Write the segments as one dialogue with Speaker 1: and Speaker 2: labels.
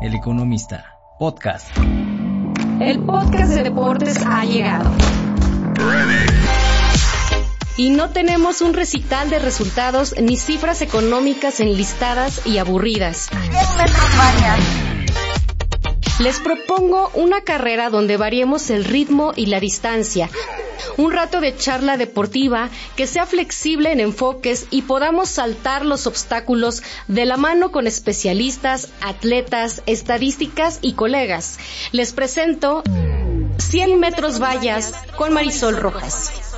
Speaker 1: El Economista, podcast.
Speaker 2: El podcast de deportes ha llegado. Y no tenemos un recital de resultados ni cifras económicas enlistadas y aburridas. Les propongo una carrera donde variemos el ritmo y la distancia. Un rato de charla deportiva que sea flexible en enfoques y podamos saltar los obstáculos de la mano con especialistas, atletas, estadísticas y colegas. Les presento 100 metros vallas con Marisol Rojas.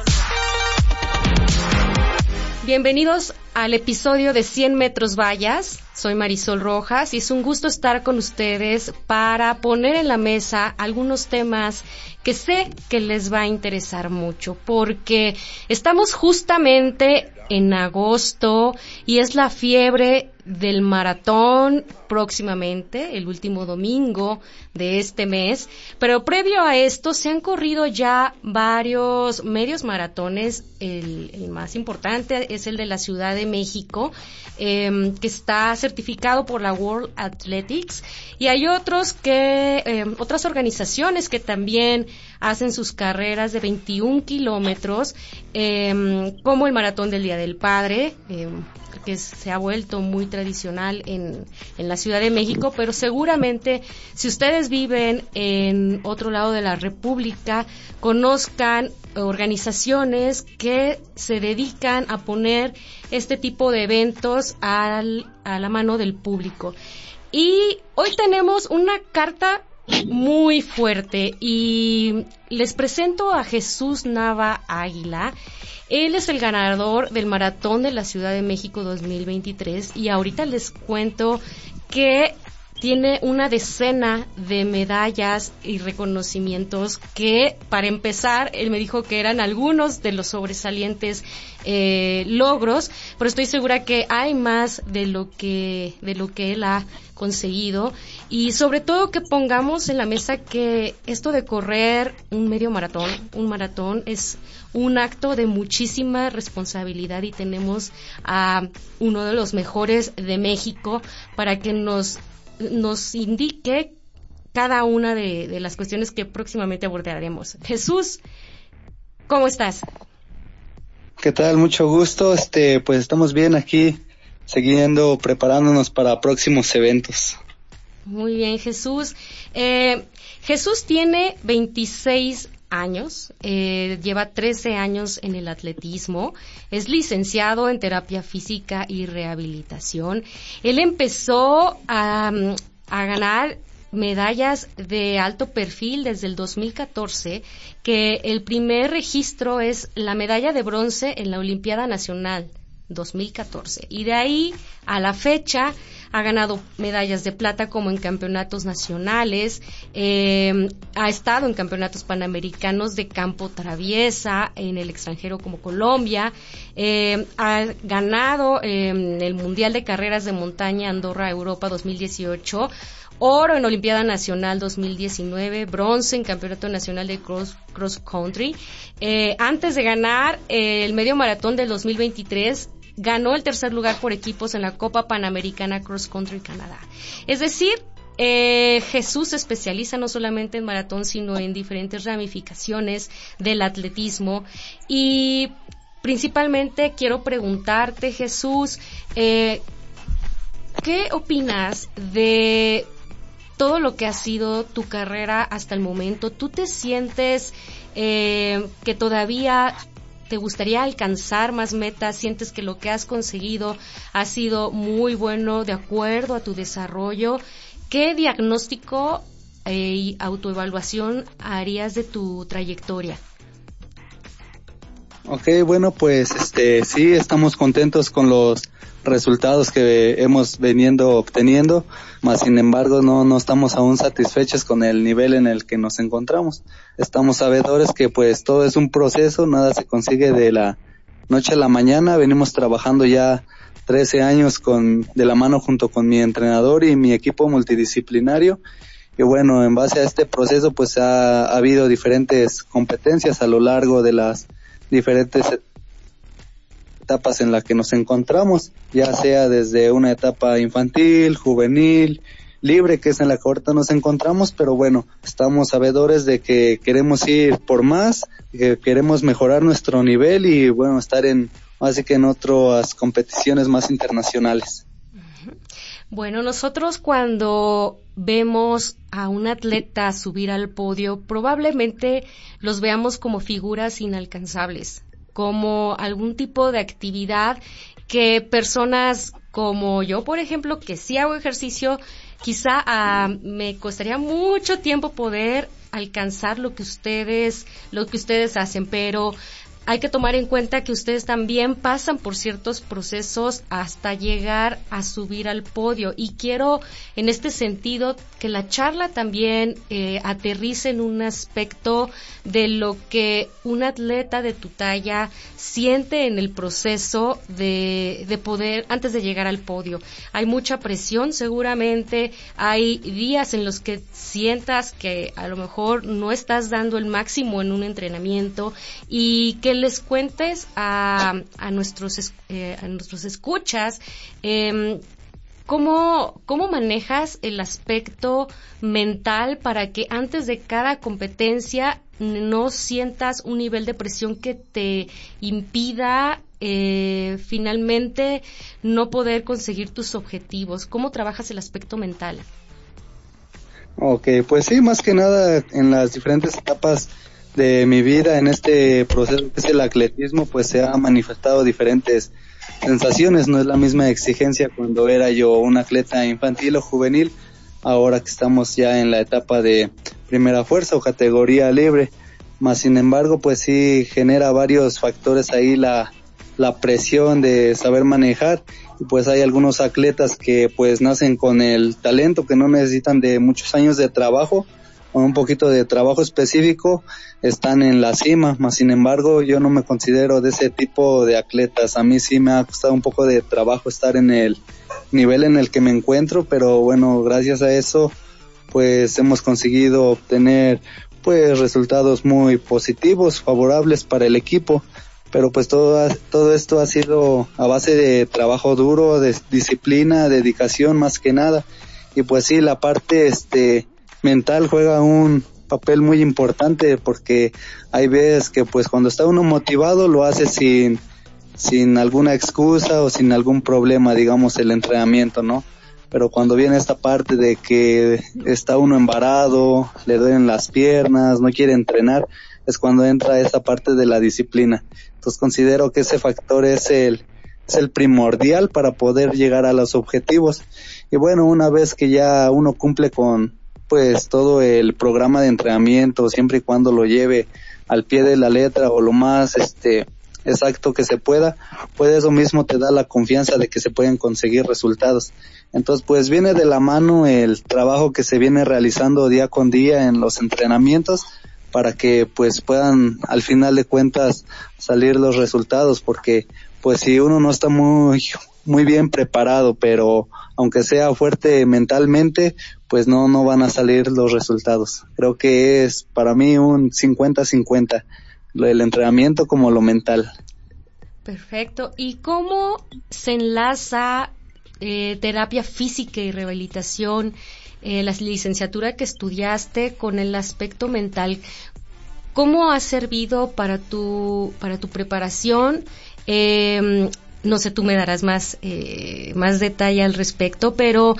Speaker 2: Bienvenidos al episodio de 100 metros vallas. Soy Marisol Rojas y es un gusto estar con ustedes para poner en la mesa algunos temas que sé que les va a interesar mucho porque estamos justamente en agosto y es la fiebre del maratón próximamente, el último domingo de este mes. Pero previo a esto se han corrido ya varios medios maratones. El, más importante es el de la Ciudad de México, em, que está certificado por la World Athletics. Y hay otros que, em, otras organizaciones que también hacen sus carreras de 21 kilómetros, em, como el Maratón del Día del Padre, que se ha vuelto muy tradicional en, en la Ciudad de México, pero seguramente si ustedes viven en otro lado de la República, conozcan organizaciones que se dedican a poner este tipo de eventos al, a la mano del público. Y hoy tenemos una carta muy fuerte y les presento a Jesús Nava Águila. Él es el ganador del Maratón de la Ciudad de México 2023 y ahorita les cuento que tiene una decena de medallas y reconocimientos que, para empezar, él me dijo que eran algunos de los sobresalientes eh, logros, pero estoy segura que hay más de lo que de lo que él ha conseguido. Y sobre todo que pongamos en la mesa que esto de correr un medio maratón, un maratón es un acto de muchísima responsabilidad y tenemos a uno de los mejores de México para que nos, nos indique cada una de, las cuestiones que próximamente abordaremos. Jesús, ¿cómo estás?
Speaker 3: ¿Qué tal? Mucho gusto. Este, pues estamos bien aquí, siguiendo preparándonos para próximos eventos.
Speaker 2: Muy bien, Jesús. Eh, Jesús tiene 26 años, eh, lleva 13 años en el atletismo, es licenciado en terapia física y rehabilitación. Él empezó a, a ganar medallas de alto perfil desde el 2014, que el primer registro es la medalla de bronce en la Olimpiada Nacional 2014. Y de ahí a la fecha ha ganado medallas de plata como en campeonatos nacionales, eh, ha estado en campeonatos panamericanos de campo traviesa en el extranjero como Colombia, eh, ha ganado eh, el Mundial de Carreras de Montaña Andorra Europa 2018, oro en Olimpiada Nacional 2019, bronce en Campeonato Nacional de Cross, cross Country. antes de ganar el medio maratón del 2023, ganó el tercer lugar por equipos en la Copa Panamericana Cross Country Canadá. Es decir, eh, Jesús se especializa no solamente en maratón, sino en diferentes ramificaciones del atletismo. Y principalmente quiero preguntarte, Jesús, eh, ¿qué opinas de todo lo que ha sido tu carrera hasta el momento? ¿Tú te sientes eh, que todavía te gustaría alcanzar más metas, sientes que lo que has conseguido ha sido muy bueno de acuerdo a tu desarrollo, ¿qué diagnóstico eh, y autoevaluación harías de tu trayectoria?
Speaker 3: Ok, bueno, pues este sí estamos contentos con los resultados que hemos veniendo obteniendo, más sin embargo no, no estamos aún satisfechos con el nivel en el que nos encontramos. Estamos sabedores que pues todo es un proceso, nada se consigue de la noche a la mañana, venimos trabajando ya 13 años con, de la mano junto con mi entrenador y mi equipo multidisciplinario. Y bueno, en base a este proceso pues ha, ha habido diferentes competencias a lo largo de las diferentes etapas en las que nos encontramos, ya sea desde una etapa infantil, juvenil, libre, que es en la que ahorita nos encontramos, pero bueno, estamos sabedores de que queremos ir por más, que queremos mejorar nuestro nivel y bueno, estar en, así que en otras competiciones más internacionales.
Speaker 2: Bueno, nosotros cuando vemos a un atleta subir al podio, probablemente los veamos como figuras inalcanzables, como algún tipo de actividad que personas como yo, por ejemplo, que sí hago ejercicio, quizá ah, me costaría mucho tiempo poder alcanzar lo que ustedes, lo que ustedes hacen, pero hay que tomar en cuenta que ustedes también pasan por ciertos procesos hasta llegar a subir al podio. Y quiero, en este sentido, que la charla también eh, aterrice en un aspecto de lo que un atleta de tu talla siente en el proceso de, de poder, antes de llegar al podio. Hay mucha presión, seguramente. Hay días en los que sientas que a lo mejor no estás dando el máximo en un entrenamiento y que les cuentes a, a nuestros, eh, a nuestros escuchas eh, ¿Cómo, ¿Cómo manejas el aspecto mental para que antes de cada competencia no sientas un nivel de presión que te impida eh, finalmente no poder conseguir tus objetivos? ¿Cómo trabajas el aspecto mental?
Speaker 3: Ok, pues sí, más que nada en las diferentes etapas de mi vida en este proceso que es el atletismo, pues se ha manifestado diferentes sensaciones. No es la misma exigencia cuando era yo un atleta infantil o juvenil, ahora que estamos ya en la etapa de primera fuerza o categoría libre. Más sin embargo, pues sí genera varios factores ahí la, la presión de saber manejar y pues hay algunos atletas que pues nacen con el talento que no necesitan de muchos años de trabajo con un poquito de trabajo específico están en la cima, más sin embargo yo no me considero de ese tipo de atletas, a mí sí me ha costado un poco de trabajo estar en el nivel en el que me encuentro, pero bueno, gracias a eso pues hemos conseguido obtener pues resultados muy positivos, favorables para el equipo, pero pues todo, todo esto ha sido a base de trabajo duro, de disciplina, dedicación más que nada, y pues sí, la parte este mental juega un papel muy importante porque hay veces que pues cuando está uno motivado lo hace sin sin alguna excusa o sin algún problema, digamos, el entrenamiento, ¿no? Pero cuando viene esta parte de que está uno embarado, le duelen las piernas, no quiere entrenar, es cuando entra esa parte de la disciplina. Entonces considero que ese factor es el, es el primordial para poder llegar a los objetivos. Y bueno, una vez que ya uno cumple con, pues todo el programa de entrenamiento siempre y cuando lo lleve al pie de la letra o lo más este exacto que se pueda, pues eso mismo te da la confianza de que se pueden conseguir resultados. Entonces, pues viene de la mano el trabajo que se viene realizando día con día en los entrenamientos para que pues puedan al final de cuentas salir los resultados porque pues si uno no está muy muy bien preparado, pero aunque sea fuerte mentalmente, pues no, no van a salir los resultados. Creo que es para mí un 50-50, el entrenamiento como lo mental.
Speaker 2: Perfecto. ¿Y cómo se enlaza eh, terapia física y rehabilitación, eh, la licenciatura que estudiaste con el aspecto mental? ¿Cómo ha servido para tu, para tu preparación? Eh, no sé, tú me darás más, eh, más detalle al respecto, pero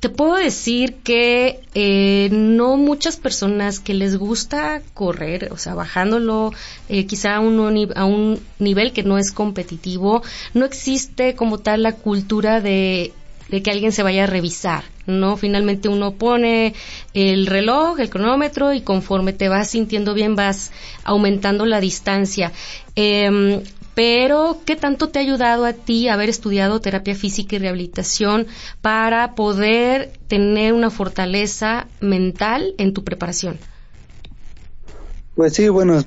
Speaker 2: te puedo decir que eh, no muchas personas que les gusta correr, o sea, bajándolo eh, quizá a un, a un nivel que no es competitivo, no existe como tal la cultura de, de que alguien se vaya a revisar, ¿no? Finalmente uno pone el reloj, el cronómetro y conforme te vas sintiendo bien vas aumentando la distancia. Eh, pero ¿qué tanto te ha ayudado a ti haber estudiado terapia física y rehabilitación para poder tener una fortaleza mental en tu preparación?
Speaker 3: Pues sí, bueno,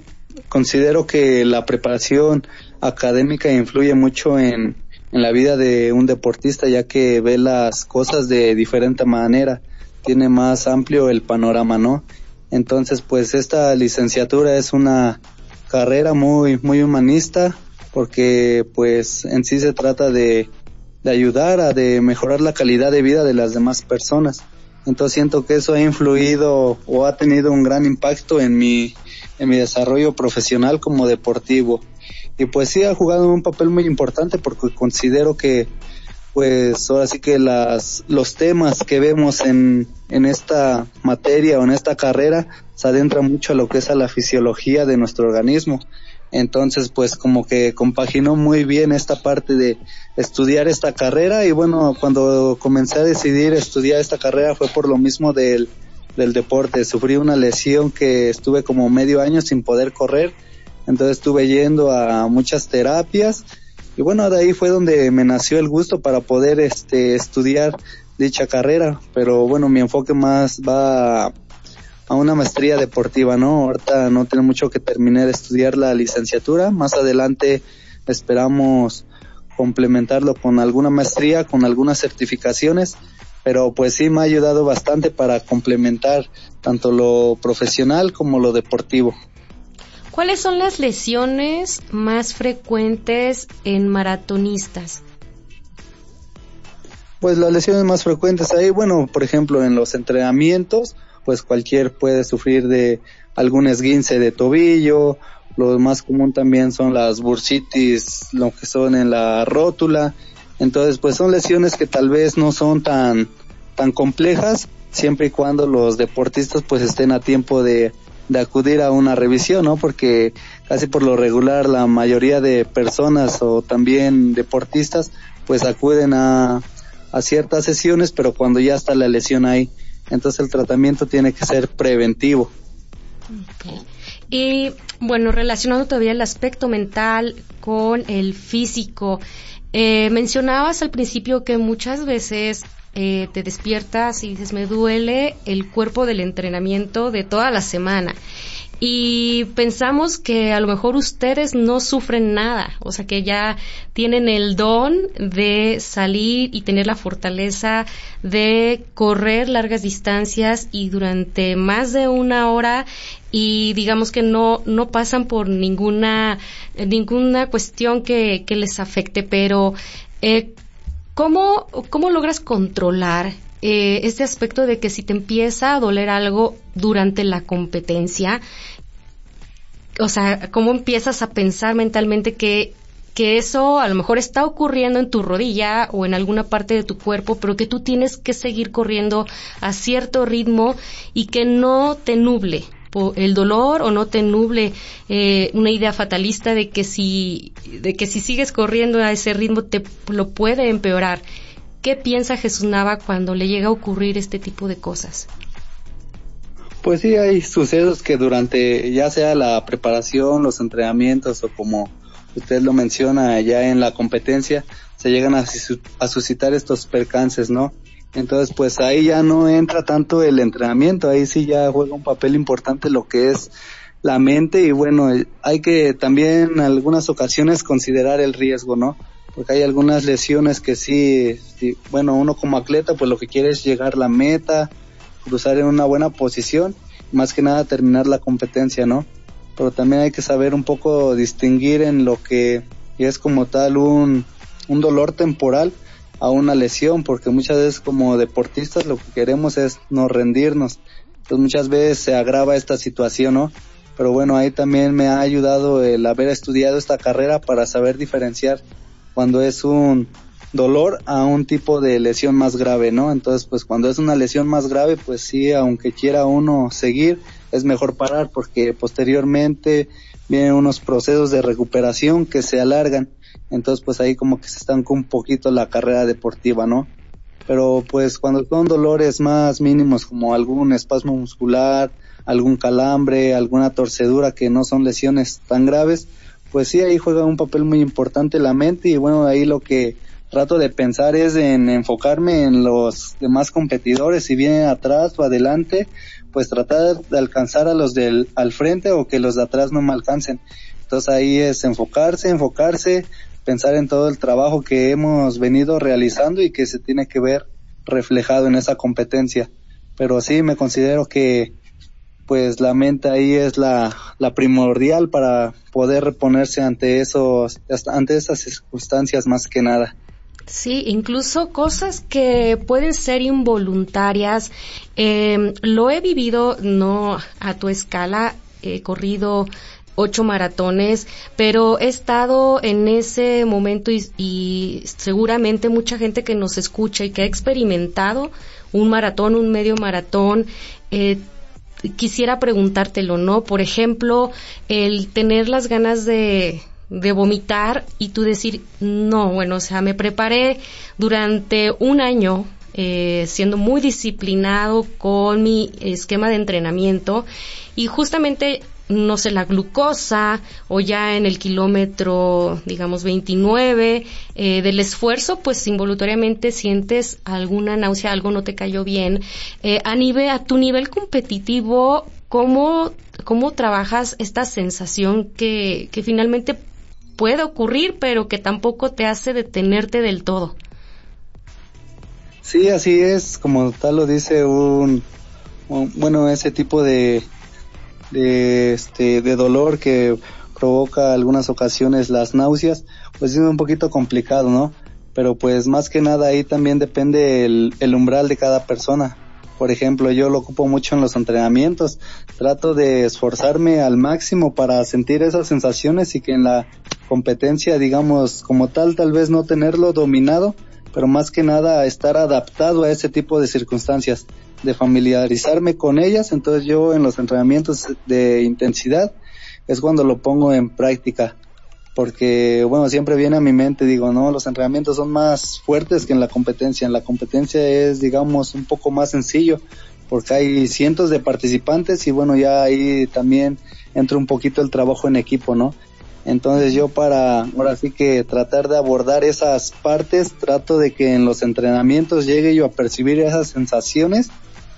Speaker 3: considero que la preparación académica influye mucho en, la vida de un deportista ya que ve las cosas de diferente manera, tiene más amplio el panorama, ¿no? Entonces, pues esta licenciatura es una carrera muy, muy humanista, porque pues en sí se trata de, de ayudar a de mejorar la calidad de vida de las demás personas Entonces siento que eso ha influido o ha tenido un gran impacto en mi, en mi desarrollo profesional como deportivo. Y pues sí ha jugado un papel muy importante porque considero que pues ahora sí que las, los temas que vemos en, en esta materia o en esta carrera se adentra mucho a lo que es a la fisiología de nuestro organismo. Entonces, pues como que compaginó muy bien esta parte de estudiar esta carrera y bueno, cuando comencé a decidir estudiar esta carrera fue por lo mismo del, del deporte. Sufrí una lesión que estuve como medio año sin poder correr, entonces estuve yendo a muchas terapias y bueno, de ahí fue donde me nació el gusto para poder este estudiar dicha carrera, pero bueno, mi enfoque más va a una maestría deportiva, ¿no? Ahorita no tiene mucho que terminar de estudiar la licenciatura, más adelante esperamos complementarlo con alguna maestría, con algunas certificaciones, pero pues sí me ha ayudado bastante para complementar tanto lo profesional como lo deportivo.
Speaker 2: ¿Cuáles son las lesiones más frecuentes en maratonistas?
Speaker 3: Pues las lesiones más frecuentes ahí, bueno, por ejemplo, en los entrenamientos, pues cualquier puede sufrir de algún esguince de tobillo, lo más común también son las bursitis, lo que son en la rótula. Entonces, pues son lesiones que tal vez no son tan tan complejas siempre y cuando los deportistas pues estén a tiempo de, de acudir a una revisión, ¿no? Porque casi por lo regular la mayoría de personas o también deportistas pues acuden a, a ciertas sesiones, pero cuando ya está la lesión ahí. Entonces el tratamiento tiene que ser preventivo.
Speaker 2: Y bueno, relacionando todavía el aspecto mental con el físico, eh, mencionabas al principio que muchas veces eh, te despiertas y dices, me duele el cuerpo del entrenamiento de toda la semana y pensamos que a lo mejor ustedes no sufren nada, o sea que ya tienen el don de salir y tener la fortaleza de correr largas distancias y durante más de una hora y digamos que no no pasan por ninguna ninguna cuestión que, que les afecte, pero eh, ¿cómo, ¿cómo logras controlar eh, este aspecto de que si te empieza a doler algo durante la competencia, o sea, cómo empiezas a pensar mentalmente que que eso a lo mejor está ocurriendo en tu rodilla o en alguna parte de tu cuerpo, pero que tú tienes que seguir corriendo a cierto ritmo y que no te nuble el dolor o no te nuble eh, una idea fatalista de que si de que si sigues corriendo a ese ritmo te lo puede empeorar. ¿Qué piensa Jesús Nava cuando le llega a ocurrir este tipo de cosas?
Speaker 3: Pues sí, hay sucesos que durante ya sea la preparación, los entrenamientos o como usted lo menciona ya en la competencia, se llegan a, a suscitar estos percances, ¿no? Entonces, pues ahí ya no entra tanto el entrenamiento, ahí sí ya juega un papel importante lo que es la mente y bueno, hay que también en algunas ocasiones considerar el riesgo, ¿no? Porque hay algunas lesiones que sí, bueno, uno como atleta pues lo que quiere es llegar a la meta, cruzar en una buena posición, más que nada terminar la competencia, ¿no? Pero también hay que saber un poco distinguir en lo que es como tal un, un dolor temporal a una lesión, porque muchas veces como deportistas lo que queremos es no rendirnos. Entonces muchas veces se agrava esta situación, ¿no? Pero bueno, ahí también me ha ayudado el haber estudiado esta carrera para saber diferenciar cuando es un dolor a un tipo de lesión más grave, ¿no? Entonces, pues cuando es una lesión más grave, pues sí, aunque quiera uno seguir, es mejor parar porque posteriormente vienen unos procesos de recuperación que se alargan. Entonces, pues ahí como que se estanca un poquito la carrera deportiva, ¿no? Pero pues cuando son dolores más mínimos como algún espasmo muscular, algún calambre, alguna torcedura que no son lesiones tan graves, pues sí, ahí juega un papel muy importante la mente y bueno, ahí lo que trato de pensar es en enfocarme en los demás competidores, si vienen atrás o adelante, pues tratar de alcanzar a los del al frente o que los de atrás no me alcancen. Entonces ahí es enfocarse, enfocarse, pensar en todo el trabajo que hemos venido realizando y que se tiene que ver reflejado en esa competencia. Pero sí me considero que pues la mente ahí es la, la primordial para poder reponerse ante esos, ante esas circunstancias más que nada.
Speaker 2: Sí, incluso cosas que pueden ser involuntarias. Eh, lo he vivido, no a tu escala, he corrido ocho maratones, pero he estado en ese momento y, seguramente mucha gente que nos escucha y que ha experimentado un maratón, un medio maratón, eh, quisiera preguntártelo, ¿no? Por ejemplo, el tener las ganas de, de vomitar y tú decir, no, bueno, o sea, me preparé durante un año eh, siendo muy disciplinado con mi esquema de entrenamiento y justamente no sé, la glucosa o ya en el kilómetro, digamos, 29 eh, del esfuerzo, pues involuntariamente sientes alguna náusea, algo no te cayó bien. Eh, a a tu nivel competitivo, ¿cómo, cómo trabajas esta sensación que, que finalmente puede ocurrir, pero que tampoco te hace detenerte del todo?
Speaker 3: Sí, así es, como tal lo dice un bueno, ese tipo de, de, este, de dolor que provoca algunas ocasiones las náuseas, pues es un poquito complicado, ¿no? Pero pues más que nada ahí también depende el, el umbral de cada persona. Por ejemplo, yo lo ocupo mucho en los entrenamientos. Trato de esforzarme al máximo para sentir esas sensaciones y que en la competencia, digamos, como tal, tal vez no tenerlo dominado, pero más que nada estar adaptado a ese tipo de circunstancias de familiarizarme con ellas, entonces yo en los entrenamientos de intensidad es cuando lo pongo en práctica, porque bueno, siempre viene a mi mente, digo, no, los entrenamientos son más fuertes que en la competencia, en la competencia es, digamos, un poco más sencillo, porque hay cientos de participantes y bueno, ya ahí también entra un poquito el trabajo en equipo, ¿no? Entonces yo para, ahora sí que tratar de abordar esas partes, trato de que en los entrenamientos llegue yo a percibir esas sensaciones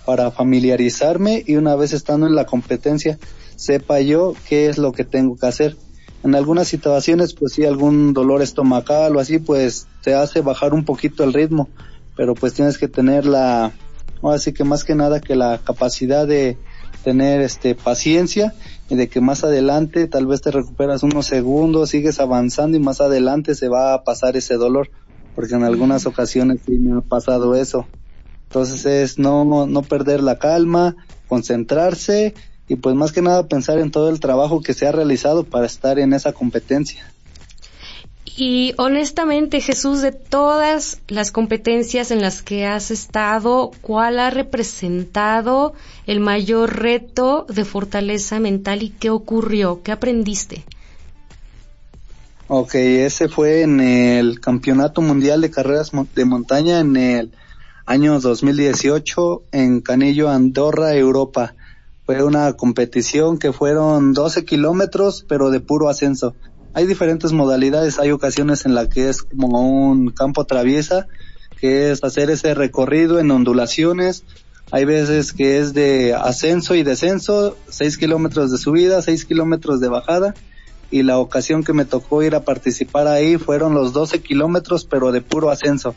Speaker 3: para familiarizarme y una vez estando en la competencia sepa yo qué es lo que tengo que hacer. En algunas situaciones, pues si algún dolor estomacal o así, pues te hace bajar un poquito el ritmo, pero pues tienes que tener la, así que más que nada que la capacidad de tener este paciencia y de que más adelante tal vez te recuperas unos segundos, sigues avanzando y más adelante se va a pasar ese dolor, porque en algunas ocasiones sí me ha pasado eso. Entonces es no, no perder la calma, concentrarse y pues más que nada pensar en todo el trabajo que se ha realizado para estar en esa competencia.
Speaker 2: Y honestamente, Jesús, de todas las competencias en las que has estado, ¿cuál ha representado el mayor reto de fortaleza mental y qué ocurrió? ¿Qué aprendiste?
Speaker 3: Ok, ese fue en el Campeonato Mundial de Carreras de Montaña en el año 2018 en Canillo, Andorra, Europa. Fue una competición que fueron 12 kilómetros, pero de puro ascenso. Hay diferentes modalidades, hay ocasiones en las que es como un campo traviesa, que es hacer ese recorrido en ondulaciones. Hay veces que es de ascenso y descenso, 6 kilómetros de subida, 6 kilómetros de bajada. Y la ocasión que me tocó ir a participar ahí fueron los 12 kilómetros, pero de puro ascenso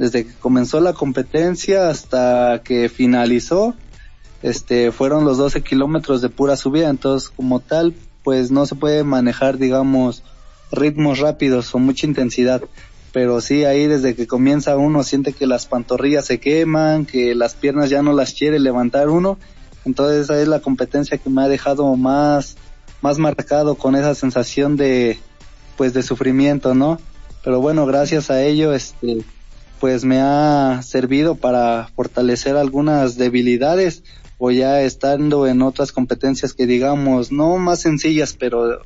Speaker 3: desde que comenzó la competencia hasta que finalizó, este, fueron los 12 kilómetros de pura subida, entonces como tal, pues no se puede manejar, digamos, ritmos rápidos o mucha intensidad, pero sí ahí desde que comienza uno siente que las pantorrillas se queman, que las piernas ya no las quiere levantar uno, entonces esa es la competencia que me ha dejado más, más marcado con esa sensación de, pues de sufrimiento, ¿no? Pero bueno, gracias a ello, este, pues me ha servido para fortalecer algunas debilidades o ya estando en otras competencias que digamos no más sencillas pero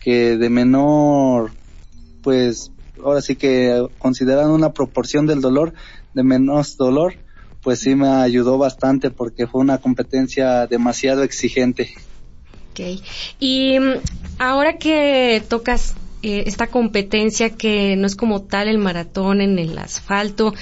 Speaker 3: que de menor pues ahora sí que consideran una proporción del dolor de menos dolor pues sí me ayudó bastante porque fue una competencia demasiado exigente.
Speaker 2: Okay. Y mm, ahora que tocas eh, esta competencia que no es como tal el maratón en el asfalto.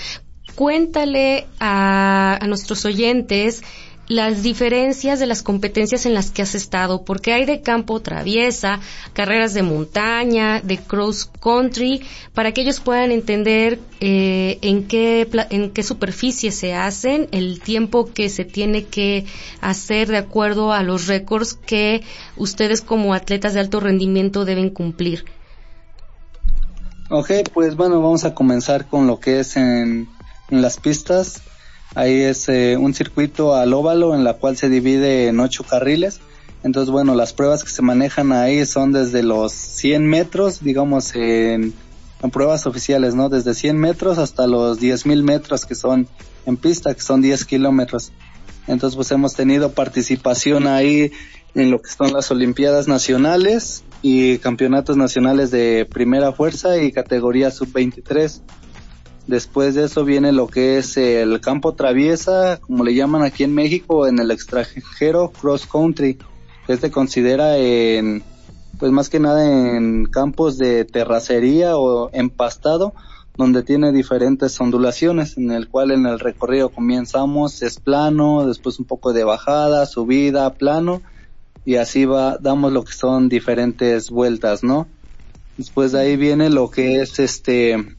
Speaker 2: Cuéntale a, a nuestros oyentes las diferencias de las competencias en las que has estado, porque hay de campo traviesa, carreras de montaña, de cross country, para que ellos puedan entender eh, en qué en qué superficie se hacen, el tiempo que se tiene que hacer de acuerdo a los récords que ustedes como atletas de alto rendimiento deben cumplir.
Speaker 3: Ok, pues bueno, vamos a comenzar con lo que es en, las pistas. Ahí es eh, un circuito al óvalo en la cual se divide en ocho carriles. Entonces, bueno, las pruebas que se manejan ahí son desde los 100 metros, digamos, en, en pruebas oficiales, ¿no? Desde 100 metros hasta los 10.000 metros que son en pista, que son 10 kilómetros. Entonces, pues hemos tenido participación ahí en lo que son las Olimpiadas Nacionales y Campeonatos Nacionales de Primera Fuerza y categoría Sub-23. Después de eso viene lo que es el campo traviesa, como le llaman aquí en México, en el extranjero cross country, que se considera en, pues más que nada en campos de terracería o empastado, donde tiene diferentes ondulaciones, en el cual en el recorrido comenzamos es plano, después un poco de bajada, subida, plano, y así va, damos lo que son diferentes vueltas, ¿no? Después de ahí viene lo que es este,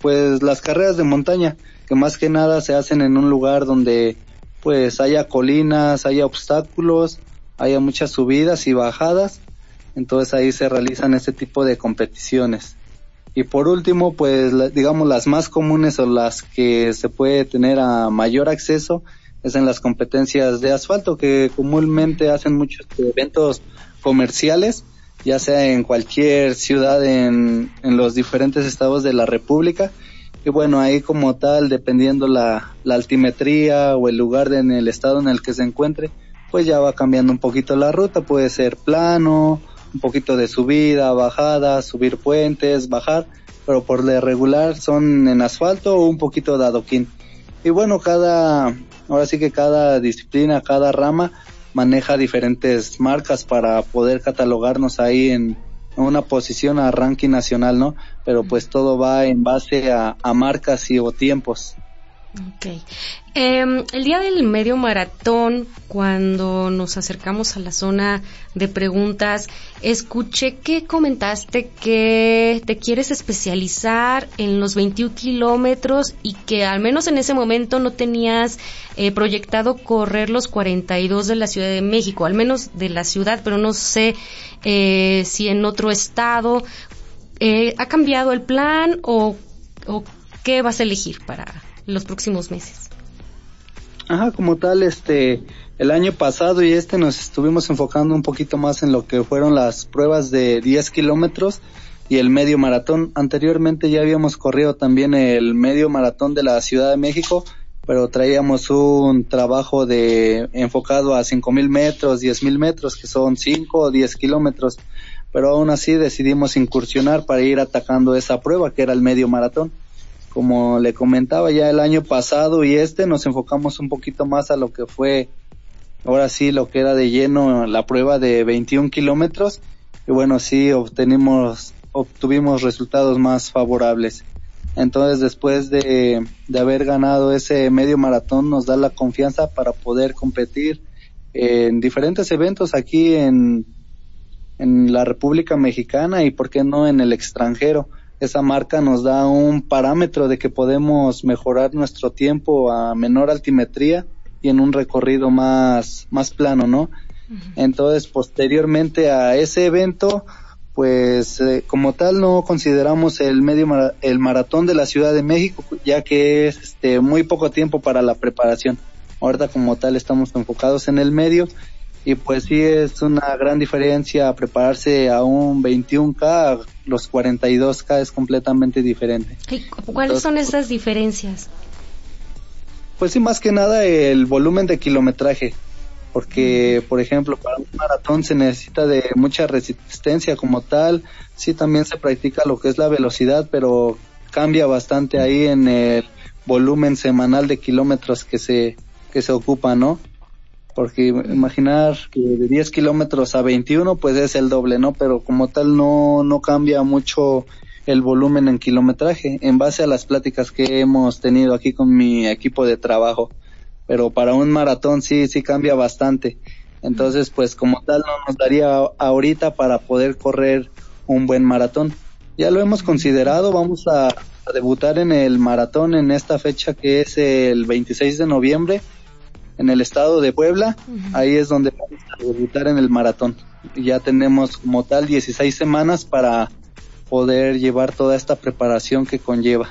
Speaker 3: pues las carreras de montaña, que más que nada se hacen en un lugar donde pues haya colinas, haya obstáculos, haya muchas subidas y bajadas, entonces ahí se realizan este tipo de competiciones. Y por último, pues digamos las más comunes o las que se puede tener a mayor acceso es en las competencias de asfalto que comúnmente hacen muchos eventos comerciales, ya sea en cualquier ciudad en, en los diferentes estados de la República. Y bueno, ahí como tal, dependiendo la, altimetría o el lugar en el estado en el que se encuentre, pues ya va cambiando un poquito la ruta, puede ser plano, un poquito de subida, bajada, subir puentes, bajar, pero por lo regular son en asfalto o un poquito de adoquín. Y bueno, cada, ahora sí que cada disciplina, cada rama maneja diferentes marcas para poder catalogarnos ahí en una posición a ranking nacional, ¿no? Pero pues todo va en base a, a marcas y o tiempos.
Speaker 2: Ok. Eh, el día del medio maratón, cuando nos acercamos a la zona de preguntas, escuché que comentaste que te quieres especializar en los 21 kilómetros y que al menos en ese momento no tenías eh, proyectado correr los 42 de la Ciudad de México, al menos de la ciudad, pero no sé eh, si en otro estado. Eh, ¿Ha cambiado el plan o, o qué vas a elegir para los próximos meses.
Speaker 3: Ajá, como tal, este, el año pasado y este nos estuvimos enfocando un poquito más en lo que fueron las pruebas de 10 kilómetros y el medio maratón. Anteriormente ya habíamos corrido también el medio maratón de la Ciudad de México, pero traíamos un trabajo de enfocado a 5000 metros, 10000 metros, que son 5 o 10 kilómetros. Pero aún así decidimos incursionar para ir atacando esa prueba que era el medio maratón como le comentaba ya el año pasado y este nos enfocamos un poquito más a lo que fue ahora sí lo que era de lleno la prueba de 21 kilómetros. Y bueno sí obtenimos obtuvimos resultados más favorables. Entonces después de, de haber ganado ese medio maratón nos da la confianza para poder competir en diferentes eventos aquí en en la República Mexicana y por qué no en el extranjero esa marca nos da un parámetro de que podemos mejorar nuestro tiempo a menor altimetría y en un recorrido más, más plano, ¿no? Entonces, posteriormente a ese evento, pues eh, como tal no consideramos el medio el maratón de la Ciudad de México, ya que es este muy poco tiempo para la preparación. Ahorita como tal estamos enfocados en el medio y pues sí es una gran diferencia prepararse a un 21K, los 42K es completamente diferente.
Speaker 2: ¿Cuáles son esas diferencias?
Speaker 3: Pues sí, más que nada el volumen de kilometraje, porque por ejemplo para un maratón se necesita de mucha resistencia como tal, sí también se practica lo que es la velocidad, pero cambia bastante ahí en el volumen semanal de kilómetros que se, que se ocupa, ¿no? Porque imaginar que de 10 kilómetros a 21 pues es el doble, ¿no? Pero como tal no, no cambia mucho el volumen en kilometraje en base a las pláticas que hemos tenido aquí con mi equipo de trabajo. Pero para un maratón sí, sí cambia bastante. Entonces pues como tal no nos daría ahorita para poder correr un buen maratón. Ya lo hemos considerado, vamos a, a debutar en el maratón en esta fecha que es el 26 de noviembre en el estado de Puebla, ahí es donde vamos a debutar en el maratón. Ya tenemos como tal 16 semanas para poder llevar toda esta preparación que conlleva.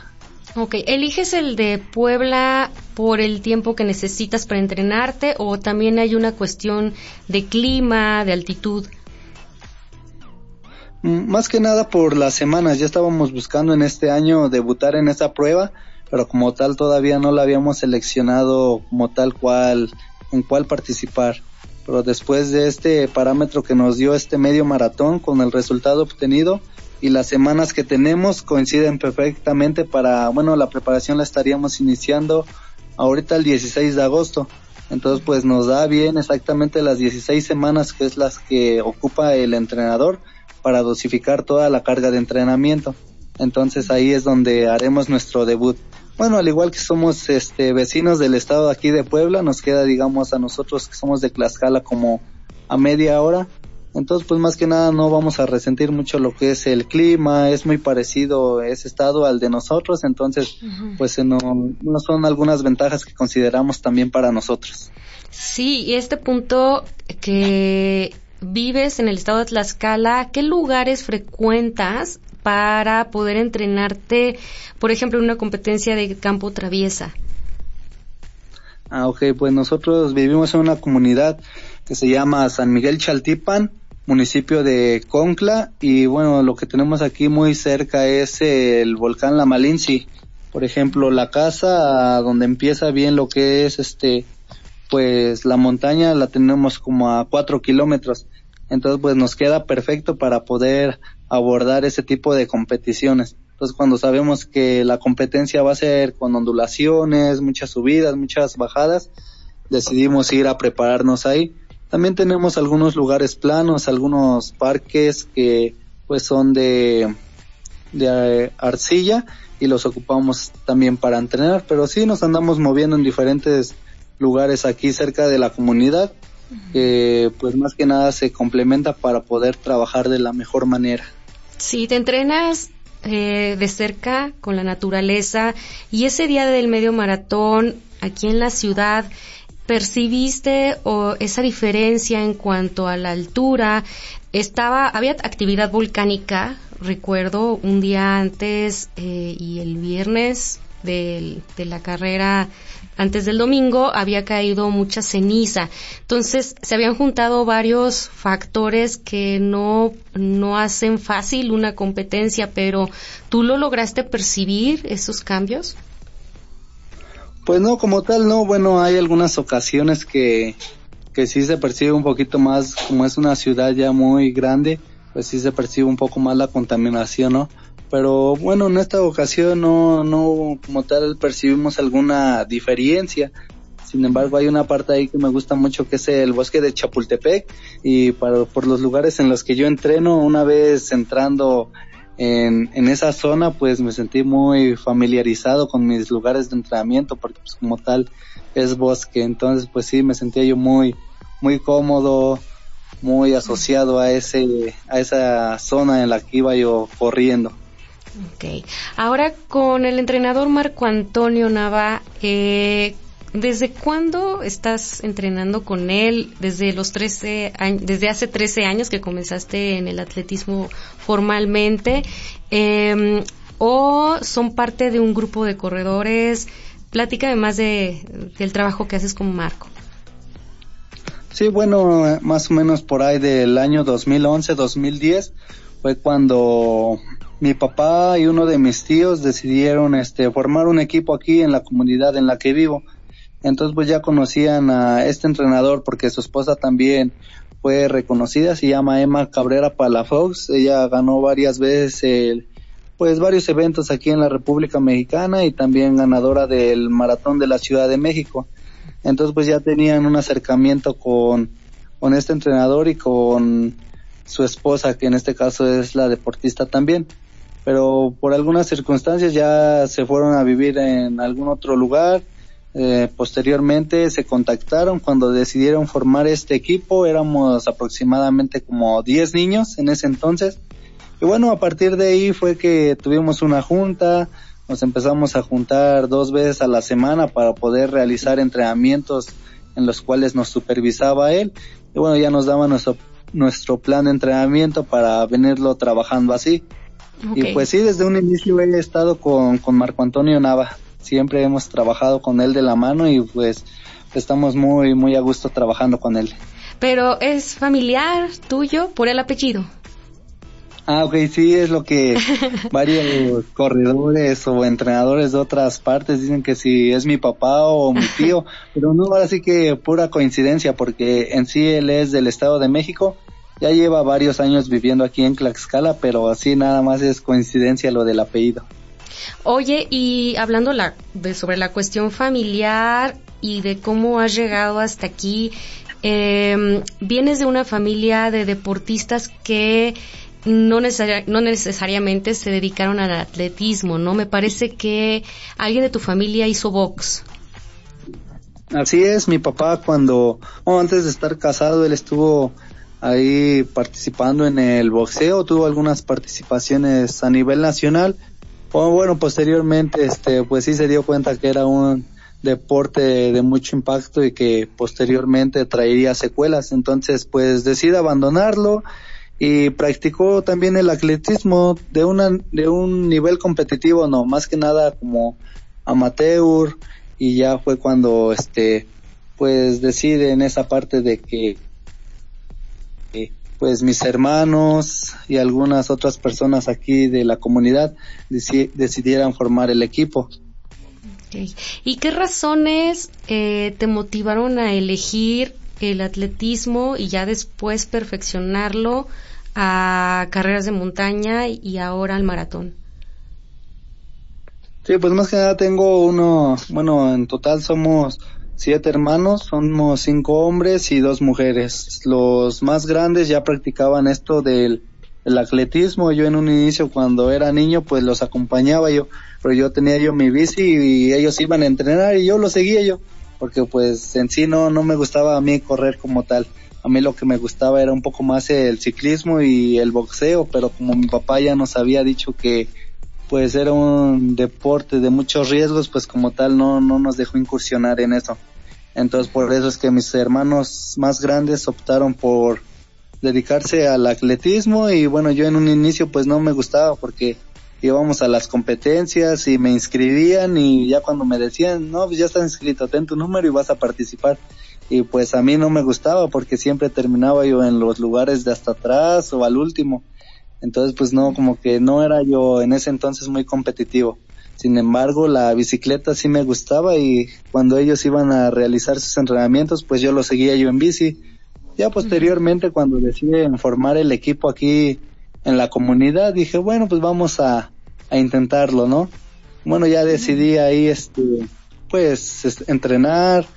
Speaker 2: Ok, ¿eliges el de Puebla por el tiempo que necesitas para entrenarte o también hay una cuestión de clima, de altitud?
Speaker 3: Mm, más que nada por las semanas, ya estábamos buscando en este año debutar en esa prueba, pero como tal todavía no la habíamos seleccionado como tal cual, en cuál participar. Pero después de este parámetro que nos dio este medio maratón con el resultado obtenido y las semanas que tenemos coinciden perfectamente para, bueno, la preparación la estaríamos iniciando ahorita el 16 de agosto. Entonces pues nos da bien exactamente las 16 semanas que es las que ocupa el entrenador para dosificar toda la carga de entrenamiento. Entonces ahí es donde haremos nuestro debut. Bueno, al igual que somos este vecinos del estado de aquí de Puebla, nos queda digamos a nosotros que somos de Tlaxcala como a media hora. Entonces, pues más que nada no vamos a resentir mucho lo que es el clima, es muy parecido ese estado al de nosotros, entonces pues no, no son algunas ventajas que consideramos también para nosotros.
Speaker 2: Sí, y este punto que vives en el estado de Tlaxcala, ¿qué lugares frecuentas para poder entrenarte, por ejemplo, en una competencia de campo traviesa?
Speaker 3: Ah, ok, pues nosotros vivimos en una comunidad que se llama San Miguel Chaltipan, municipio de Concla, y bueno, lo que tenemos aquí muy cerca es el volcán La Malinci. Por ejemplo, la casa donde empieza bien lo que es este pues la montaña la tenemos como a cuatro kilómetros. Entonces pues nos queda perfecto para poder abordar ese tipo de competiciones. Entonces cuando sabemos que la competencia va a ser con ondulaciones, muchas subidas, muchas bajadas, decidimos ir a prepararnos ahí. También tenemos algunos lugares planos, algunos parques que pues son de, de eh, arcilla y los ocupamos también para entrenar, pero sí nos andamos moviendo en diferentes lugares aquí cerca de la comunidad que pues más que nada se complementa para poder trabajar de la mejor manera.
Speaker 2: Sí, te entrenas eh, de cerca con la naturaleza y ese día del medio maratón aquí en la ciudad, ¿percibiste o esa diferencia en cuanto a la altura? Estaba, había actividad volcánica, recuerdo, un día antes eh, y el viernes de la carrera antes del domingo había caído mucha ceniza. Entonces se habían juntado varios factores que no, no hacen fácil una competencia, pero ¿tú lo lograste percibir esos cambios?
Speaker 3: Pues no, como tal, no. Bueno, hay algunas ocasiones que, que sí se percibe un poquito más, como es una ciudad ya muy grande, pues sí se percibe un poco más la contaminación, ¿no? Pero bueno, en esta ocasión no, no como tal percibimos alguna diferencia. Sin embargo, hay una parte ahí que me gusta mucho que es el bosque de Chapultepec y para, por los lugares en los que yo entreno, una vez entrando en, en esa zona, pues me sentí muy familiarizado con mis lugares de entrenamiento porque pues como tal es bosque. Entonces, pues sí, me sentía yo muy, muy cómodo, muy asociado a ese, a esa zona en la que iba yo corriendo.
Speaker 2: Ok. Ahora con el entrenador Marco Antonio Nava, eh, ¿desde cuándo estás entrenando con él? Desde los 13 años, desde hace 13 años que comenzaste en el atletismo formalmente, eh, o son parte de un grupo de corredores. Platícame más de, del trabajo que haces con Marco.
Speaker 3: Sí, bueno, más o menos por ahí del año 2011-2010 fue cuando mi papá y uno de mis tíos decidieron este formar un equipo aquí en la comunidad en la que vivo. Entonces pues ya conocían a este entrenador porque su esposa también fue reconocida, se llama Emma Cabrera Palafox, ella ganó varias veces el, pues varios eventos aquí en la República Mexicana y también ganadora del Maratón de la Ciudad de México. Entonces pues ya tenían un acercamiento con, con este entrenador y con su esposa, que en este caso es la deportista también pero por algunas circunstancias ya se fueron a vivir en algún otro lugar. Eh, posteriormente se contactaron cuando decidieron formar este equipo, éramos aproximadamente como 10 niños en ese entonces. Y bueno, a partir de ahí fue que tuvimos una junta, nos empezamos a juntar dos veces a la semana para poder realizar entrenamientos en los cuales nos supervisaba él. Y bueno, ya nos daba nuestro, nuestro plan de entrenamiento para venirlo trabajando así. Y pues sí, desde un inicio he estado con, con Marco Antonio Nava. Siempre hemos trabajado con él de la mano y pues estamos muy, muy a gusto trabajando con él.
Speaker 2: Pero es familiar tuyo por el apellido.
Speaker 3: Ah, ok, sí, es lo que varios corredores o entrenadores de otras partes dicen que si es mi papá o mi tío, pero no, ahora sí que pura coincidencia, porque en sí él es del Estado de México, ya lleva varios años viviendo aquí en Tlaxcala, pero así nada más es coincidencia lo del apellido.
Speaker 2: Oye, y hablando la, de, sobre la cuestión familiar y de cómo has llegado hasta aquí, eh, vienes de una familia de deportistas que no, no necesariamente se dedicaron al atletismo, ¿no? Me parece que alguien de tu familia hizo box.
Speaker 3: Así es, mi papá cuando, antes de estar casado, él estuvo ahí participando en el boxeo, tuvo algunas participaciones a nivel nacional. O bueno, posteriormente, este, pues sí se dio cuenta que era un deporte de mucho impacto y que posteriormente traería secuelas. Entonces, pues decide abandonarlo y practicó también el atletismo de una de un nivel competitivo no más que nada como amateur y ya fue cuando este pues decide en esa parte de que pues mis hermanos y algunas otras personas aquí de la comunidad decidieran formar el equipo.
Speaker 2: ¿Y qué razones eh, te motivaron a elegir el atletismo y ya después perfeccionarlo a carreras de montaña y ahora al maratón?
Speaker 3: Sí, pues más que nada tengo uno, bueno, en total somos siete hermanos, somos cinco hombres y dos mujeres. Los más grandes ya practicaban esto del el atletismo. Yo en un inicio cuando era niño pues los acompañaba yo, pero yo tenía yo mi bici y ellos iban a entrenar y yo lo seguía yo, porque pues en sí no, no me gustaba a mí correr como tal a mí lo que me gustaba era un poco más el ciclismo y el boxeo, pero como mi papá ya nos había dicho que pues era un deporte de muchos riesgos, pues como tal no, no nos dejó incursionar en eso. Entonces por eso es que mis hermanos más grandes optaron por dedicarse al atletismo y bueno, yo en un inicio pues no me gustaba porque íbamos a las competencias y me inscribían y ya cuando me decían, no, pues ya estás inscrito, ten tu número y vas a participar y pues a mí no me gustaba porque siempre terminaba yo en los lugares de hasta atrás o al último. Entonces pues no, como que no era yo en ese entonces muy competitivo. Sin embargo, la bicicleta sí me gustaba y cuando ellos iban a realizar sus entrenamientos, pues yo lo seguía yo en bici. Ya posteriormente, cuando deciden formar el equipo aquí en la comunidad, dije, bueno, pues vamos a, a intentarlo, ¿no? Bueno, ya decidí ahí, este, pues, entrenar,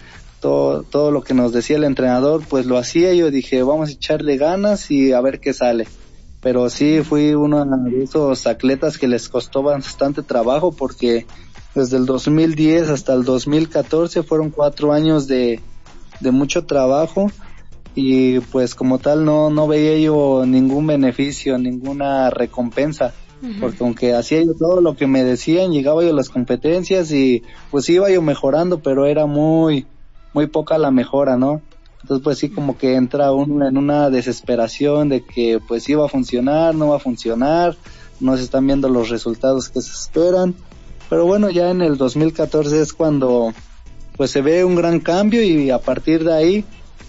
Speaker 3: todo, lo que nos decía el entrenador, pues lo hacía. Yo dije, vamos a echarle ganas y a ver qué sale. Pero sí fui uno de esos atletas que les costó bastante trabajo porque desde el 2010 hasta el 2014 fueron cuatro años de, de mucho trabajo y pues como tal no, no veía yo ningún beneficio, ninguna recompensa. Porque aunque hacía yo todo lo que me decían, llegaba yo a las competencias y pues iba yo mejorando, pero era muy, muy poca la mejora, ¿no? Entonces pues sí como que entra uno en una desesperación de que pues sí va a funcionar, no va a funcionar, no se están viendo los resultados que se esperan. Pero bueno, ya en el 2014 es cuando pues se ve un gran cambio y a partir de ahí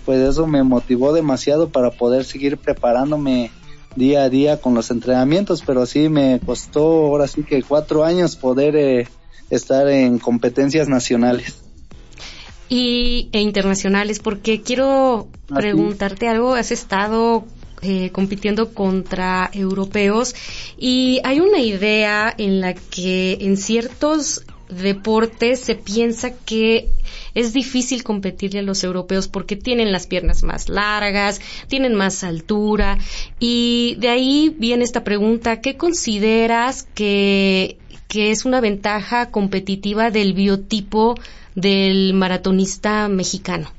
Speaker 3: pues eso me motivó demasiado para poder seguir preparándome día a día con los entrenamientos, pero sí me costó ahora sí que cuatro años poder eh, estar en competencias nacionales
Speaker 2: y, e internacionales, porque quiero ¿Ah, preguntarte algo. Has estado eh, compitiendo contra europeos y hay una idea en la que en ciertos deportes se piensa que es difícil competirle a los europeos porque tienen las piernas más largas, tienen más altura y de ahí viene esta pregunta, ¿qué consideras que, que es una ventaja competitiva del biotipo del maratonista mexicano?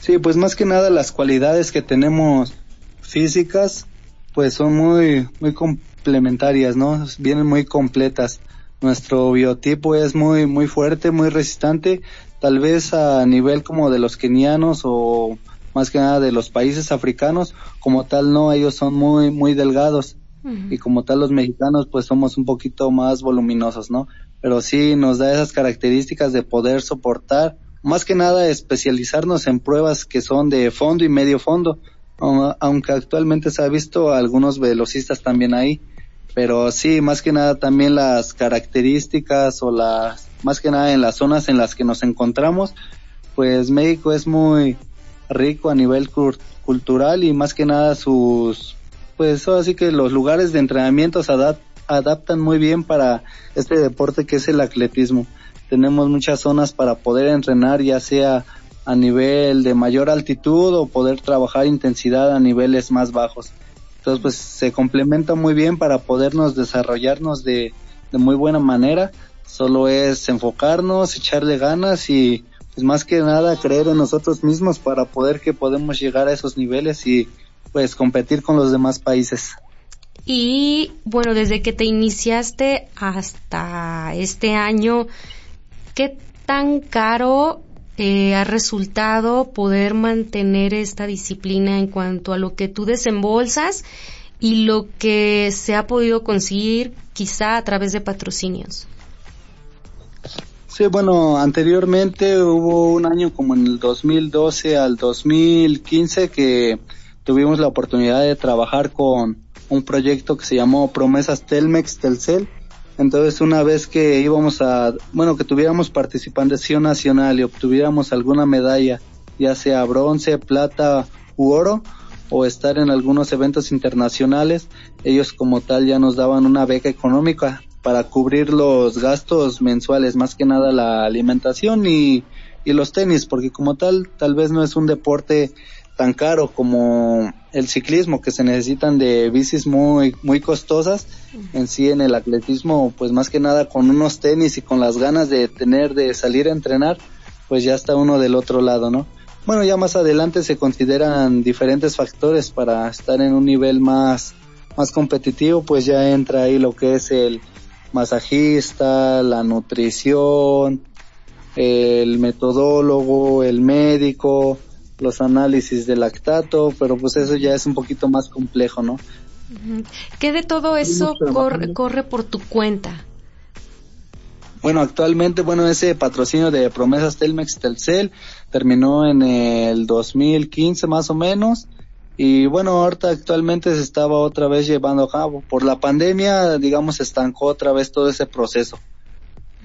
Speaker 3: Sí, pues más que nada las cualidades que tenemos físicas, pues son muy, muy complementarias, ¿no? Vienen muy completas. Nuestro biotipo es muy, muy fuerte, muy resistente, tal vez a nivel como de los kenianos o más que nada de los países africanos, como tal no, ellos son muy, muy delgados. y como tal los mexicanos pues somos un poquito más voluminosos, ¿no? Pero sí nos da esas características de poder soportar, más que nada especializarnos en pruebas que son de fondo y medio fondo, aunque actualmente se ha visto algunos velocistas también ahí, pero sí, más que nada también las características o las, más que nada en las zonas en las que nos encontramos, pues México es muy rico a nivel cultural y más que nada sus pues así que los lugares de entrenamiento se adaptan muy bien para este deporte que es el atletismo. Tenemos muchas zonas para poder entrenar, ya sea a nivel de mayor altitud o poder trabajar intensidad a niveles más bajos. Entonces, pues se complementa muy bien para podernos desarrollarnos de, de muy buena manera. Solo es enfocarnos, echarle ganas y pues más que nada creer en nosotros mismos para poder que podemos llegar a esos niveles y pues competir con los demás países.
Speaker 2: Y bueno, desde que te iniciaste hasta este año, ¿qué tan caro eh, ha resultado poder mantener esta disciplina en cuanto a lo que tú desembolsas y lo que se ha podido conseguir quizá a través de patrocinios?
Speaker 3: Sí, bueno, anteriormente hubo un año como en el 2012 al 2015 que tuvimos la oportunidad de trabajar con un proyecto que se llamó Promesas Telmex Telcel. Entonces una vez que íbamos a, bueno, que tuviéramos participación nacional y obtuviéramos alguna medalla, ya sea bronce, plata u oro, o estar en algunos eventos internacionales, ellos como tal ya nos daban una beca económica para cubrir los gastos mensuales, más que nada la alimentación y, y los tenis, porque como tal, tal vez no es un deporte tan caro como el ciclismo, que se necesitan de bicis muy, muy costosas. En sí, en el atletismo, pues más que nada con unos tenis y con las ganas de tener, de salir a entrenar, pues ya está uno del otro lado, ¿no? Bueno, ya más adelante se consideran diferentes factores para estar en un nivel más, más competitivo, pues ya entra ahí lo que es el masajista, la nutrición, el metodólogo, el médico, los análisis de lactato, pero pues eso ya es un poquito más complejo, ¿no?
Speaker 2: ¿Qué de todo eso corre, corre por tu cuenta?
Speaker 3: Bueno, actualmente, bueno, ese patrocinio de promesas Telmex Telcel terminó en el 2015 más o menos. Y bueno, ahorita actualmente se estaba otra vez llevando a cabo. Por la pandemia, digamos, estancó otra vez todo ese proceso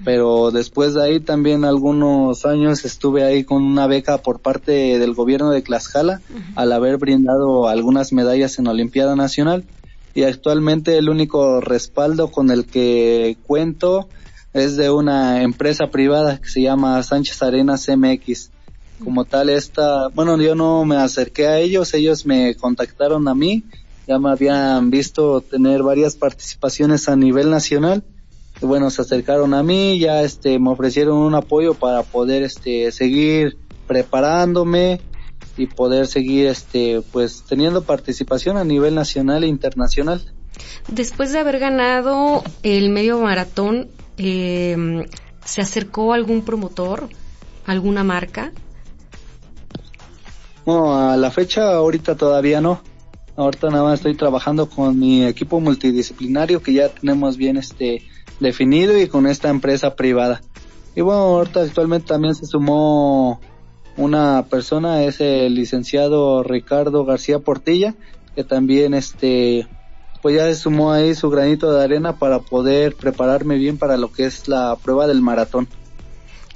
Speaker 3: pero después de ahí también algunos años estuve ahí con una beca por parte del gobierno de Tlaxcala al haber brindado algunas medallas en Olimpiada Nacional. Y actualmente el único respaldo con el que cuento es de una empresa privada que se llama Sánchez Arenas MX. Como tal esta, bueno, yo no me acerqué a ellos, ellos me contactaron a mí, ya me habían visto tener varias participaciones a nivel nacional bueno, se acercaron a mí, ya este, me ofrecieron un apoyo para poder este, seguir preparándome y poder seguir este, pues teniendo participación a nivel nacional e internacional.
Speaker 2: Después de haber ganado el medio maratón, eh, ¿se acercó algún promotor, alguna marca?
Speaker 3: No, a la fecha ahorita todavía no. Ahorita nada más estoy trabajando con mi equipo multidisciplinario que ya tenemos bien este definido y con esta empresa privada. Y bueno, ahorita actualmente también se sumó una persona, es el licenciado Ricardo García Portilla, que también este pues ya sumó ahí su granito de arena para poder prepararme bien para lo que es la prueba del maratón.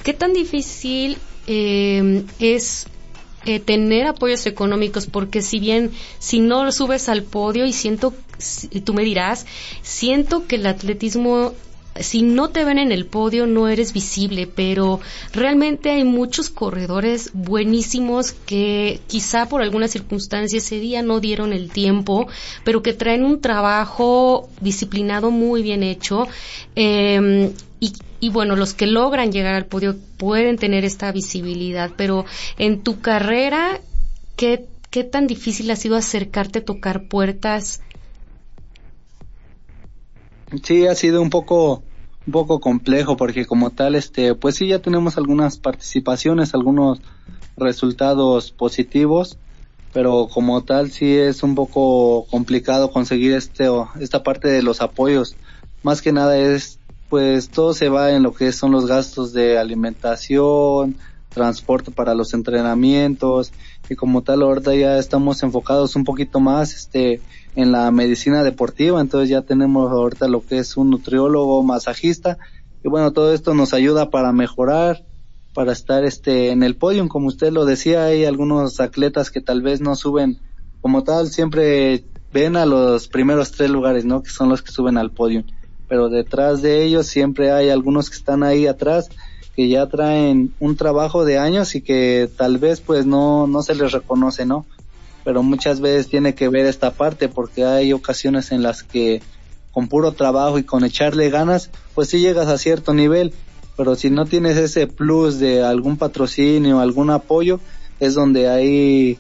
Speaker 2: ¿Qué tan difícil eh, es eh, tener apoyos económicos? Porque si bien si no subes al podio y siento, tú me dirás, siento que el atletismo si no te ven en el podio no eres visible, pero realmente hay muchos corredores buenísimos que quizá por alguna circunstancia ese día no dieron el tiempo, pero que traen un trabajo disciplinado muy bien hecho. Em, y, y, bueno, los que logran llegar al podio pueden tener esta visibilidad, pero en tu carrera, ¿qué, qué tan difícil ha sido acercarte a tocar puertas?
Speaker 3: Sí, ha sido un poco un poco complejo porque como tal este pues sí ya tenemos algunas participaciones, algunos resultados positivos, pero como tal sí es un poco complicado conseguir este esta parte de los apoyos. Más que nada es pues todo se va en lo que son los gastos de alimentación, transporte para los entrenamientos y como tal ahorita ya estamos enfocados un poquito más este en la medicina deportiva, entonces ya tenemos ahorita lo que es un nutriólogo, masajista y bueno, todo esto nos ayuda para mejorar, para estar este en el podio, como usted lo decía, hay algunos atletas que tal vez no suben como tal, siempre ven a los primeros tres lugares, ¿no? Que son los que suben al podio pero detrás de ellos siempre hay algunos que están ahí atrás que ya traen un trabajo de años y que tal vez pues no, no se les reconoce, ¿no? Pero muchas veces tiene que ver esta parte porque hay ocasiones en las que con puro trabajo y con echarle ganas, pues sí llegas a cierto nivel, pero si no tienes ese plus de algún patrocinio, algún apoyo, es donde hay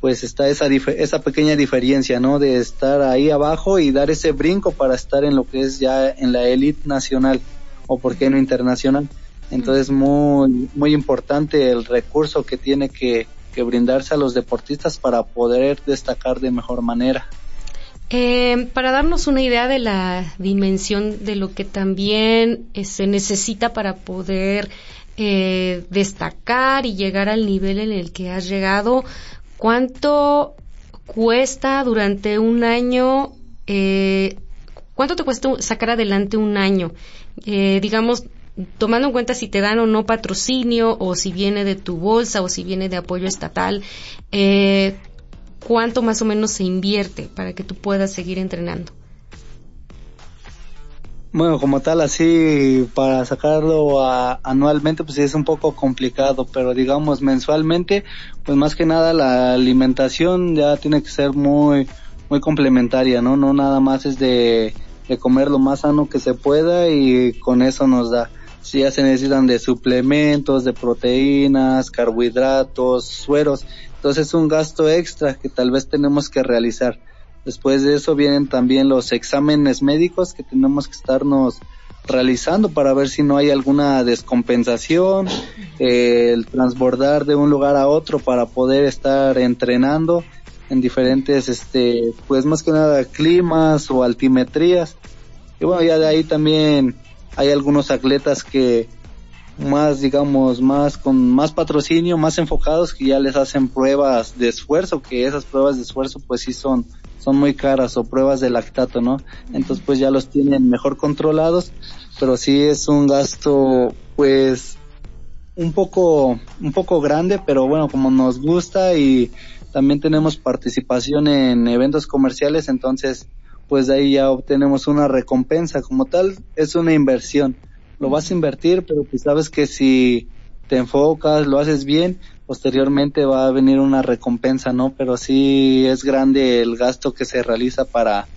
Speaker 3: pues está esa, esa pequeña diferencia, ¿no? De estar ahí abajo y dar ese brinco para estar en lo que es ya en la élite nacional o por qué no internacional. Entonces muy, muy importante el recurso que tiene que, que brindarse a los deportistas para poder destacar de mejor manera.
Speaker 2: Eh, para darnos una idea de la dimensión de lo que también eh, se necesita para poder eh, destacar y llegar al nivel en el que has llegado, ¿Cuánto cuesta durante un año? Eh, ¿Cuánto te cuesta sacar adelante un año? Eh, digamos, tomando en cuenta si te dan o no patrocinio, o si viene de tu bolsa, o si viene de apoyo estatal, eh, ¿cuánto más o menos se invierte para que tú puedas seguir entrenando?
Speaker 3: Bueno, como tal, así para sacarlo anualmente, pues es un poco complicado, pero digamos mensualmente, pues más que nada la alimentación ya tiene que ser muy, muy complementaria, ¿no? No nada más es de, de comer lo más sano que se pueda y con eso nos da. Si ya se necesitan de suplementos, de proteínas, carbohidratos, sueros, entonces es un gasto extra que tal vez tenemos que realizar Después de eso vienen también los exámenes médicos que tenemos que estarnos realizando para ver si no hay alguna descompensación, el transbordar de un lugar a otro para poder estar entrenando en diferentes, este, pues más que nada climas o altimetrías. Y bueno, ya de ahí también hay algunos atletas que más, digamos, más con más patrocinio, más enfocados que ya les hacen pruebas de esfuerzo, que esas pruebas de esfuerzo pues sí son son muy caras o pruebas de lactato, ¿no? Entonces pues ya los tienen mejor controlados, pero sí es un gasto pues un poco un poco grande, pero bueno, como nos gusta y también tenemos participación en eventos comerciales, entonces pues de ahí ya obtenemos una recompensa como tal, es una inversión. Lo vas a invertir, pero pues sabes que si te enfocas, lo haces bien, posteriormente va a venir una recompensa, ¿no? Pero sí es grande el gasto que se realiza para,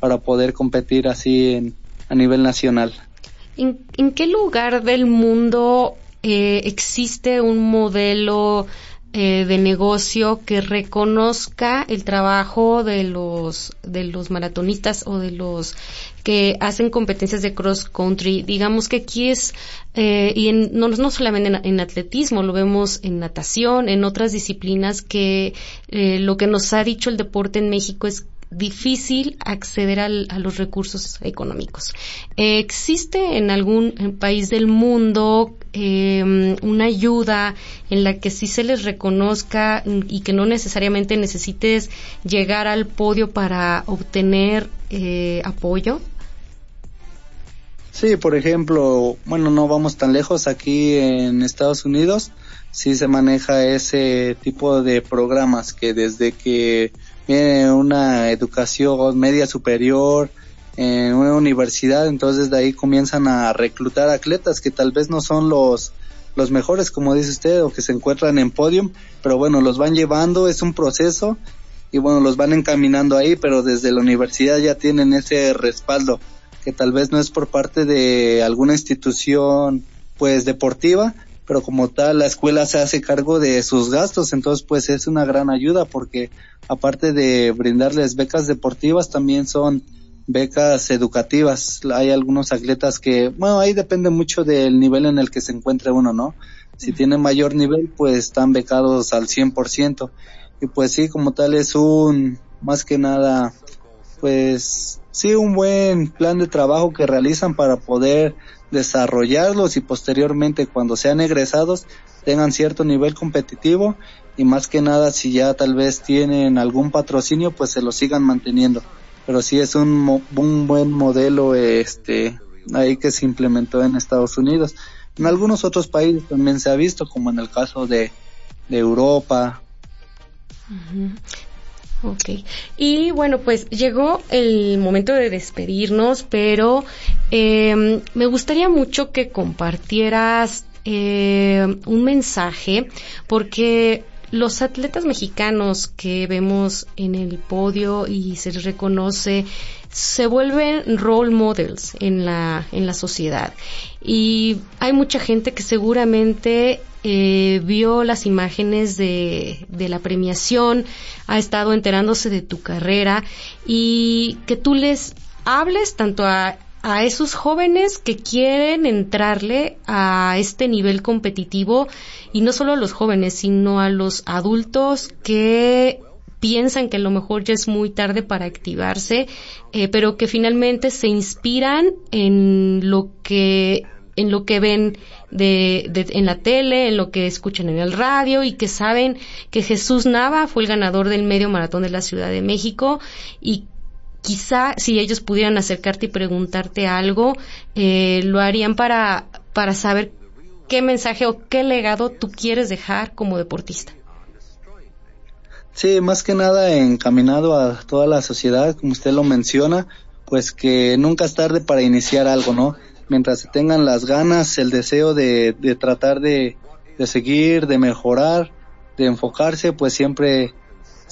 Speaker 3: para poder competir así en, a nivel nacional.
Speaker 2: ¿En, en qué lugar del mundo eh, existe un modelo eh, de negocio que reconozca el trabajo de los de los maratonistas o de los que hacen competencias de cross country. Digamos que aquí es eh, y no, no solamente en, atletismo lo vemos en natación en otras disciplinas que eh, lo que nos ha dicho el deporte en México es difícil acceder al, a los recursos económicos. ¿Existe en algún país del mundo eh, una ayuda en la que sí se les reconozca y que no necesariamente necesites llegar al podio para obtener eh, apoyo?
Speaker 3: Sí, por ejemplo, bueno, no vamos tan lejos, aquí en Estados Unidos sí se maneja ese tipo de programas que desde que viene una educación media superior, en una universidad, entonces de ahí comienzan a reclutar atletas que tal vez no son los los mejores, como dice usted, o que se encuentran en podium, pero bueno, los van llevando, es un proceso y bueno, los van encaminando ahí, pero desde la universidad ya tienen ese respaldo, que tal vez no es por parte de alguna institución pues deportiva, pero como tal la escuela se hace cargo de sus gastos, entonces pues es una gran ayuda porque aparte de brindarles becas deportivas también son becas educativas. Hay algunos atletas que, bueno, ahí depende mucho del nivel en el que se encuentre uno, ¿no? Si tiene mayor nivel, pues están becados al 100%. y pues sí, como tal es un, más que nada, pues sí, un buen plan de trabajo que realizan para poder desarrollarlos y posteriormente cuando sean egresados tengan cierto nivel competitivo y más que nada si ya tal vez tienen algún patrocinio pues se lo sigan manteniendo. Pero sí es un, un buen modelo este ahí que se implementó en Estados Unidos. En algunos otros países también se ha visto como en el caso de, de Europa
Speaker 2: Ok. Y bueno, pues llegó el momento de despedirnos, pero eh, me gustaría mucho que compartieras eh, un mensaje, porque los atletas mexicanos que vemos en el podio y se les reconoce se vuelven role models en la, en la sociedad. Y hay mucha gente que seguramente eh, vio las imágenes de, de la premiación, ha estado enterándose de tu carrera y que tú les hables tanto a a esos jóvenes que quieren entrarle a este nivel competitivo y no solo a los jóvenes, sino a los adultos que piensan que a lo mejor ya es muy tarde para activarse, eh, pero que finalmente se inspiran en lo que en lo que ven de, en la tele, en lo que escuchan en el radio y que saben que Jesús Nava fue el ganador del medio maratón de la Ciudad de México y quizá si ellos pudieran acercarte y preguntarte algo, eh, lo harían para, para saber qué mensaje o qué legado tú quieres dejar como deportista.
Speaker 3: Sí, más que nada encaminado a toda la sociedad, como usted lo menciona, pues que nunca es tarde para iniciar algo, ¿no? Mientras se tengan las ganas, el deseo de, de tratar de, de seguir, de mejorar, de enfocarse, pues siempre,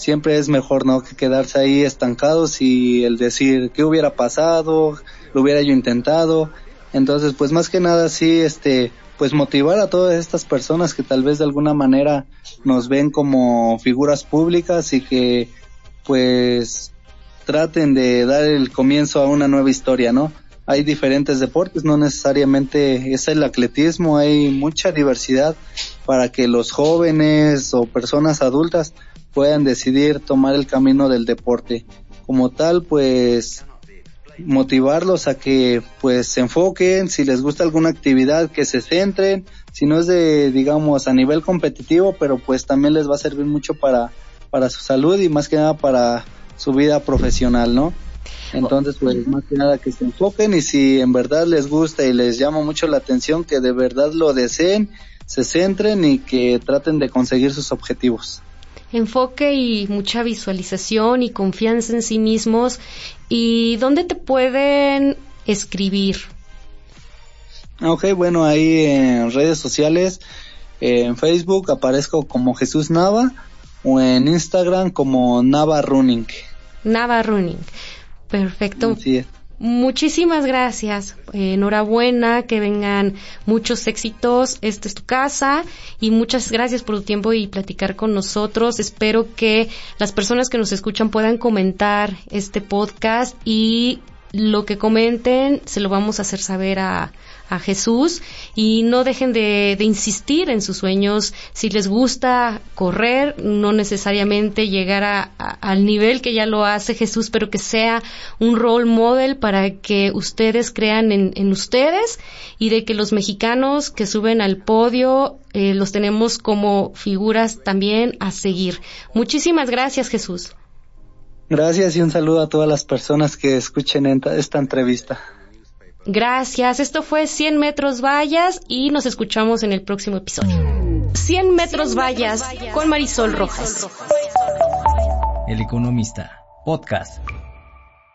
Speaker 3: siempre es mejor, ¿no? Que quedarse ahí estancados y el decir, ¿qué hubiera pasado? ¿Lo hubiera yo intentado? Entonces, pues más que nada, sí, este, pues motivar a todas estas personas que tal vez de alguna manera nos ven como figuras públicas y que pues traten de dar el comienzo a una nueva historia, ¿no? Hay diferentes deportes, no necesariamente es el atletismo, hay mucha diversidad para que los jóvenes o personas adultas puedan decidir tomar el camino del deporte. Como tal, pues motivarlos a que pues se enfoquen, si les gusta alguna actividad que se centren, si no es de digamos a nivel competitivo, pero pues también les va a servir mucho para para su salud y más que nada para su vida profesional, ¿no? Entonces, pues más que nada que se enfoquen y si en verdad les gusta y les llama mucho la atención, que de verdad lo deseen, se centren y que traten de conseguir sus objetivos
Speaker 2: enfoque y mucha visualización y confianza en sí mismos. ¿Y dónde te pueden escribir?
Speaker 3: Ok, bueno, ahí en redes sociales, en Facebook aparezco como Jesús Nava o en Instagram como Nava Running.
Speaker 2: Nava Running. Perfecto. Muchísimas gracias. enhorabuena, que vengan muchos éxitos. Esta es tu casa y muchas gracias por tu tiempo y platicar con nosotros. Espero que las personas que nos escuchan puedan comentar este podcast y lo que comenten se lo vamos a hacer saber a, a Jesús y no dejen de, insistir en sus sueños. Si les gusta correr, no necesariamente llegar a, al nivel que ya lo hace Jesús, pero que sea un role model para que ustedes crean en, ustedes y de que los mexicanos que suben al podio eh, los tenemos como figuras también a seguir. Muchísimas gracias, Jesús.
Speaker 3: Gracias y un saludo a todas las personas que escuchen esta entrevista.
Speaker 2: Gracias. Esto fue 100 metros vallas y nos escuchamos en el próximo episodio. 100 metros vallas con Marisol Rojas.
Speaker 1: El economista. Podcast.